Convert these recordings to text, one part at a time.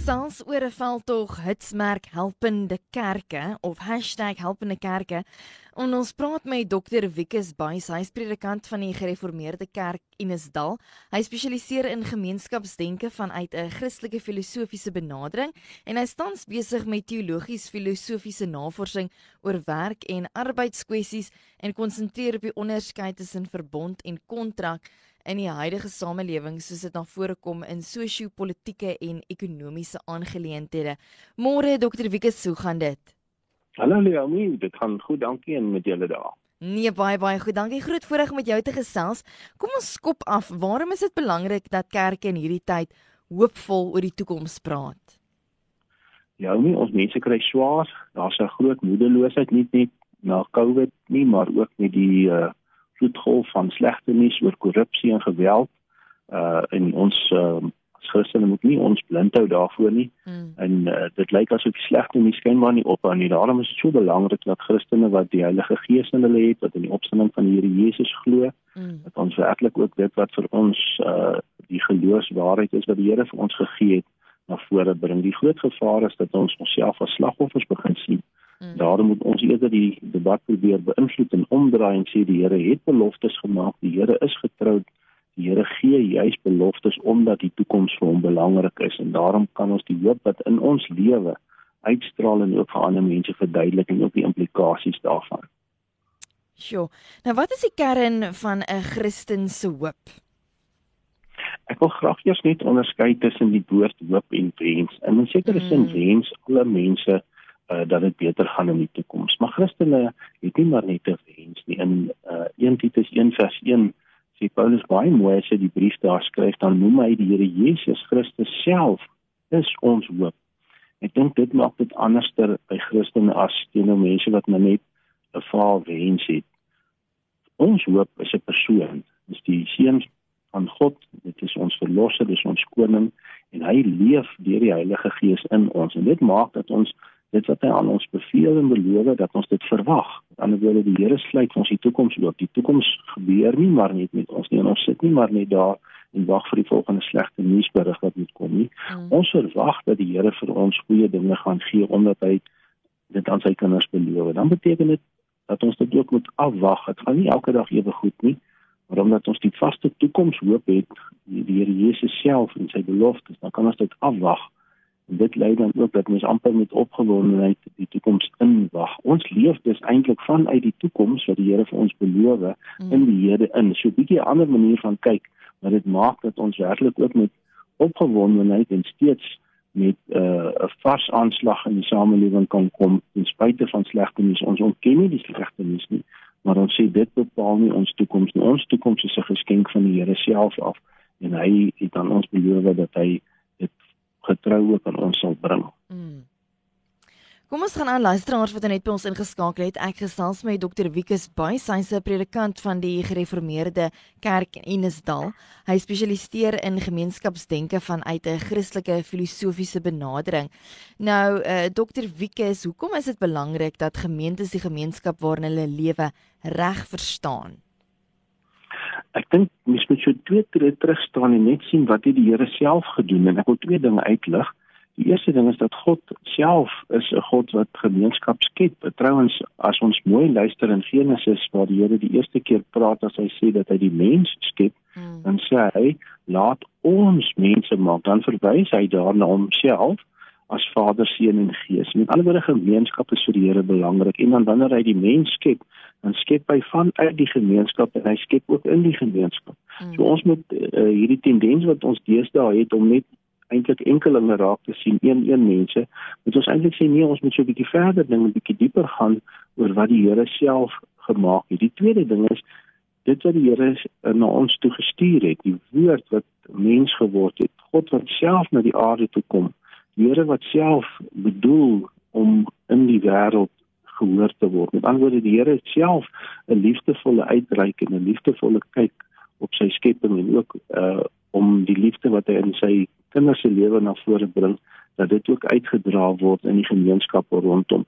Gesels oor 'n veldtog hitsmerk helpende kerke of #helpende kerke. En ons praat met Dr Wikus Buys, hy is predikant van die Gereformeerde Kerk Innisdal. Hy spesialiseer in gemeenskapsdenke vanuit 'n Christelike filosofiese benadering en hy staan besig met teologies-filosofiese navorsing oor werk en arbeidskwessies en konsentreer op die onderskeid tussen verbond en kontrak in die huidige samelewing soos dit na vore kom in sosio-politieke en ekonomiese aangeleenthede. Môre Dr Wikus, hoe gaan dit? Hallo Leonie, dit gaan goed, dankie en met julle daar. Nee, baie baie goed. Dankie. Groot voorreg om met jou te gesels. Kom ons skop af. Waarom is dit belangrik dat kerke in hierdie tyd hoopvol oor die toekoms praat? Ja, nie ons mense kry swaar. Daar's 'n groot moedeloosheid nie net na COVID nie, maar ook met die uh vloedgolf van slegte nuus oor korrupsie en geweld. Uh in ons uh Christene moet nie ons blind hou daarvoor nie. Mm. En uh, dit lyk asof die slegte nie skynbaar nie op aan nie. Daarom is dit so belangrik dat Christene wat die Heilige Gees in hulle het, wat in die opstanding van die Here Jesus glo, mm. dat ons werklik ook dit wat vir ons uh die geloofswaarheid is wat die Here vir ons gegee het, na vore bring. Die groot gevaar is dat ons onsself as slagoffers begin sien. Mm. Daarom moet ons eerder die debat probeer beïnvloed en omdraai en sê die Here het beloftes gemaak, die Here is getrou Die Here gee juis beloftes omdat die toekoms vir hom belangrik is en daarom kan ons die hoop wat in ons lewe uitstraal en ook vir ander mense verduidelik en ook die implikasies daarvan. Sjoe. Nou wat is die kern van 'n Christen se hoop? Ek wil graag eers net onderskei tussen die woord hoop en wens. In 'n sekere sin mm. wens alle mense uh, dat dit beter gaan in die toekoms. Maar Christene het nie maar net 'n wens nie. In uh, 1 Titus 1 vers 1 sê Paulus baie mooi as hy die brief daar skryf dan noem hy die Here Jesus Christus self is ons hoop. Ek dink dit maak dit anderster by Christene as teenoor mense wat net 'n vaal wens het. Ons hoop is 'n persoon, dis die seun van God, dit is ons verlosser, dis ons koning en hy leef deur die Heilige Gees in ons en dit maak dat ons dit wat hy aan ons beveel en beloof dat ons dit verwag. Met ander woorde die Here sluit ons die toekoms oop. Die toekoms gebeur nie maar net met ons nie. Ons sit nie maar net daar en wag vir die volgende slegte nuusberig wat moet kom nie. Mm. Ons verwag dat die Here vir ons goeie dinge gaan gee omdat hy dit aan sy kinders beloof. Dan beteken dit dat ons dit ook moet afwag. Dit gaan nie elke dag ewe goed nie. Maar omdat ons die vaste toekoms hoop het, die Here Jesus self en sy beloftes, dan kan ons dit afwag. Dit lei dan ook dat ons amper met opgewondenheid die toekoms inwag. Ons leef dus eintlik vanuit die toekoms wat die Here vir ons beloof mm. in die Here in. So 'n bietjie 'n ander manier van kyk, maar dit maak dat ons werklik ook met opgewondenheid en steeds met uh, 'n uh, vars aanslag in die samelewing kan kom ten spyte van slegte nuus. Ons ontken nie die slegte nuus nie, maar ons sê dit bepaal nie ons toekoms nie. Ons toekoms is 'n geskenk van die Here self af en hy het aan ons beloof dat hy getrou ook aan ons sal bring. Mm. Kom ons gaan aan luisteraars wat net by ons ingeskakel het. Ek gesels met Dr. Wikus Buys, hy's 'n predikant van die Gereformeerde Kerk in Innisdal. Hy spesialiseer in gemeenskapsdenke vanuit 'n Christelike filosofiese benadering. Nou, uh, eh, Dr. Wikus, hoekom is dit belangrik dat gemeentes die gemeenskap waarin hulle lewe reg verstaan? Ek dink mens moet so twee tree terug staan en net sien wat het die Here self gedoen en ek wil twee dinge uitlig. Die eerste ding is dat God self is 'n God wat gemeenskap skep. Trouwens, as ons mooi luister in Genesis waar die Here die eerste keer praat as hy sê dat hy die mens skep, hmm. dan sê hy, "Laat ons mense maak." Dan verwys hy daarna homself as Vader, Seun en Gees. Met ander woorde, gemeenskap is vir die Here belangrik. En dan wanneer hy die mens skep, dan skep hy vanuit die gemeenskap en hy skep ook in die gemeenskap. Mm. So ons moet uh, hierdie tendens wat ons deesdae het om net eintlik enkelinge raak te sien, een een mense, moet ons eintlik sê nee, ons moet so 'n bietjie verder ding, 'n bietjie dieper gaan oor wat die Here self gemaak het. Die tweede ding is dit wat die Here uh, na ons toe gestuur het, die woord wat mens geword het, God wat self na die aarde toe kom Here wat self bedoel om in die wêreld gehoor te word. Met ander woorde, die Here self 'n liefdevolle uitreik en 'n liefdevolle kyk op sy skepping en ook uh om die liefde wat hy in sy kinders se lewe na vore bring dat dit ook uitgedra word in die gemeenskappe rondom.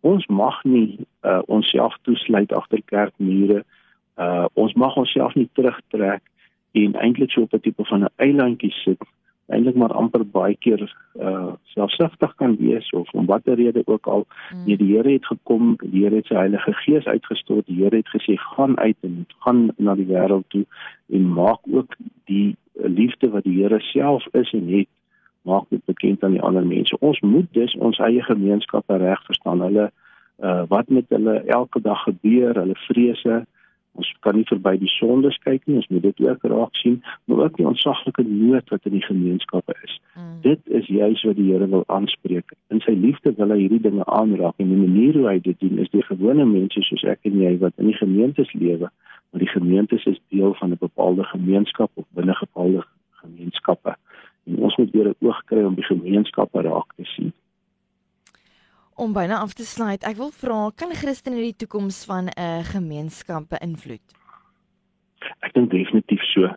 Ons mag nie uh, onsself toesluit agter kerkmure. Uh, ons mag onsself nie terugtrek en eintlik so op 'n tipe van 'n eilandjie sit eintlik maar amper baie keer uh selfsugtig kan wees of om watter rede ook al. Mm. nee die Here het gekom die Here het sy Heilige Gees uitgestort die Here het gesê gaan uit en gaan na die wêreld toe en maak ook die liefde wat die Here self is en het maak dit bekend aan die ander mense. Ons moet dus ons eie gemeenskappe reg verstaan. Hulle uh wat met hulle elke dag gebeur hulle vrese Ons kan nie verby die sondes kyk nie, ons moet dit ook raak sien, maar ook die ontsaglike nood wat in die gemeenskappe is. Mm. Dit is juis wat die Here wil aanspreek. In sy liefde wil hy hierdie dinge aanraak en die manier hoe hy dit doen is deur gewone mense soos ek en jy wat in die gemeentes lewe, maar die gemeentes is deel van 'n bepaalde gemeenskap of binne bepaalde gemeenskappe. En ons moet weer 'n oog kry om die gemeenskappe raak te sien om byna af te sluit. Ek wil vra, kan Christene die toekoms van 'n uh, gemeenskap beïnvloed? Ek dink definitief so.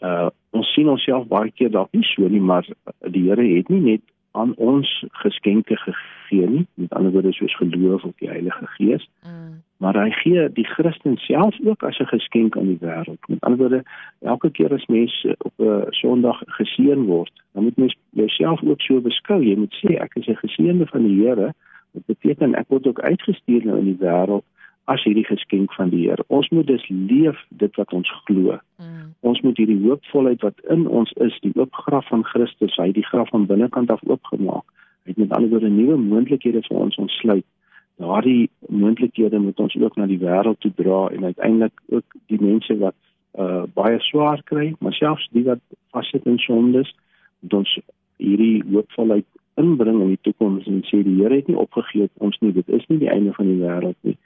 Uh ons sien onsself baie keer dalk nie so nie, maar die Here het nie net aan ons geskenke gegee nie, met ander woorde soos geloof of die Heilige Gees. Mm. Maar hy gee die Christen self ook as 'n geskenk aan die wêreld. Met ander woorde, elke keer as mens op 'n Sondag geseën word, dan moet mens jouself ook so beskou. Jy moet sê ek is 'n geseënde van die Here. Dit beteken ek word ook uitgestuur nou in die wêreld as hierdie geskenk van die Here. Ons moet dus leef dit wat ons glo. Mm. Ons moet hierdie hoopvolheid wat in ons is, die oop graf van Christus, hy het die graf van binnekant af oopgemaak. Hy het met ander woorde nuwe moontlikhede vir ons ontsluit. Daardie moontlikhede moet ons ook na die wêreld toe dra en uiteindelik ook die mense wat uh baie swaar kry, maar selfs die wat vassit in sondes, moet ons hierdie hoopvolheid inbring in die toekoms en sê die Here het nie opgegee ons nie dit is nie die einde van die wêreld nie.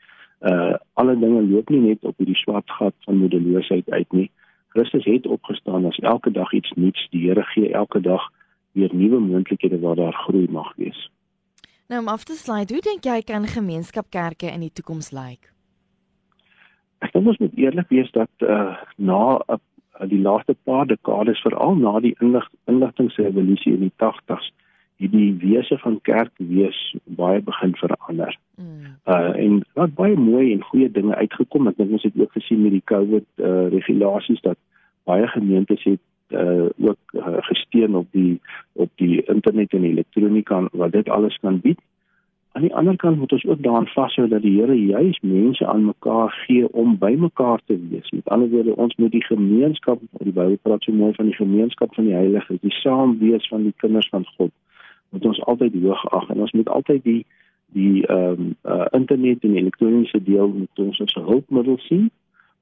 Uh alle dinge loop nie net op hierdie swart gat van moedeloosheid uit nie. Christus het opgestaan as elke dag iets nuuts. Die Here gee elke dag weer nuwe moontlikhede waar daar groei mag wees. Nou om af te sluit, hoe dink jy kan gemeenskapkerke in die toekoms lyk? Ek dink ons moet eerlik wees dat uh na uh, die laaste paar dekades veral na die inligtingsrevolusie in die 80s het die wese van kerk wees baie begin verander. Mm. Uh en wat baie mooi en goeie dinge uitgekom. Ek dink ons het ook gesien met die COVID uh regulasies dat baie gemeentes het uh ook uh, gesteun op die op die internet en elektronika wat dit alles kan bied. Aan die ander kant moet ons ook daaraan vashou dat die Here juis mense aan mekaar gee om by mekaar te wees. Met ander woorde, ons moet die gemeenskap, die Bybel praat so mooi van die gemeenskap van die heiliges, die saam wees van die kinders van God moet ons altyd hoog ag en ons moet altyd die die ehm um, uh, internet en elektroniese deel moet ons as 'n hulpmiddel sien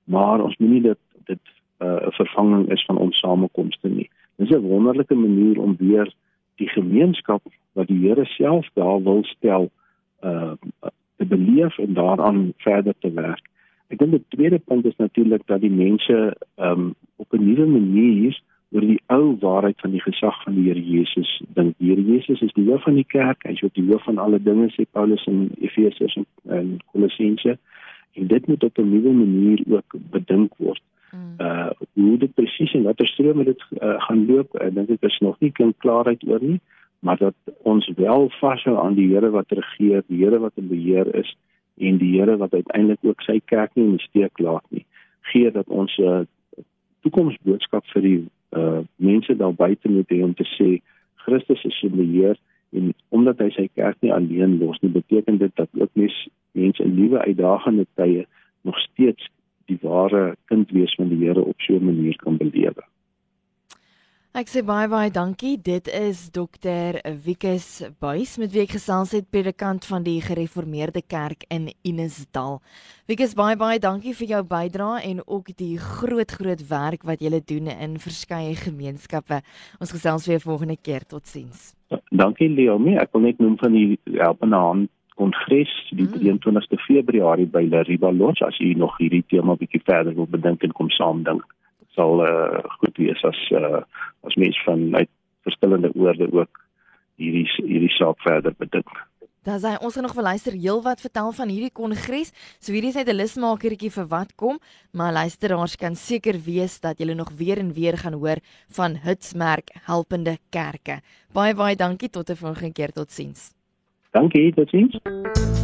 maar ons moet nie dit dit uh, 'n uh, vervanging is van ons samekomste nie. Dis 'n wonderlike manier om weer die gemeenskap wat die Here self daar wil stel uh te beleef en daaraan verder te werk. Ek dink die tweede punt is natuurlik dat die mense ehm um, op 'n nuwe manier oor die ou waarheid van die gesag van die Here Jesus. Dink die Here Jesus is die hoof van die kerk, hy is ook die hoof van alle dinge sê Paulus in Efesiërs en, en Kolossense. En dit moet op 'n nuwe manier ook bedink word. Mm. Uh hoe dit presies en watter strome dit uh, gaan loop, ek dink dit is nog nie klink klaarheid oor nie, maar dat ons wel vashou aan die Here wat regeer, die Here wat in beheer is en die Here wat uiteindelik ook sy kerk nie in die steek laat nie. Gee dat ons 'n uh, toekomsboodskap vir die uh mense daar buite moet hê om te sê Christus is in beheer en omdat hy sy kerk nie alleen los nie beteken dit dat ook mes mense in nuwe uitdagende tye nog steeds die ware kind wees van die Here op so 'n manier kan belewe. Ek sê baie baie dankie. Dit is dokter Wikus Buys met wie ek gesels het predikant van die Gereformeerde Kerk in Inisdal. Wikus baie baie dankie vir jou bydrae en ook die groot groot werk wat jy doen in verskeie gemeenskappe. Ons gesels weer volgende keer. Totsiens. Dankie Leomi. Ek wil net noem van die helpende hand kongres die mm. 23ste Februarie by La Riba Lodge as jy nog hierdie tema bietjie verder wil bedink en kom saam dink sal uh, goed wees as uh, as mense van uit verskillende oorde ook hierdie hierdie saak verder bedink. Dan sê ons gaan nog wel luister heelwat vertel van hierdie kongres. So hierdie is net 'n lusmakertjie vir wat kom, maar luisteraars kan seker wees dat julle nog weer en weer gaan hoor van Hitsmerk Helpende Kerke. Baie baie dankie tot 'n volgende keer totsiens. Dankie, totsiens.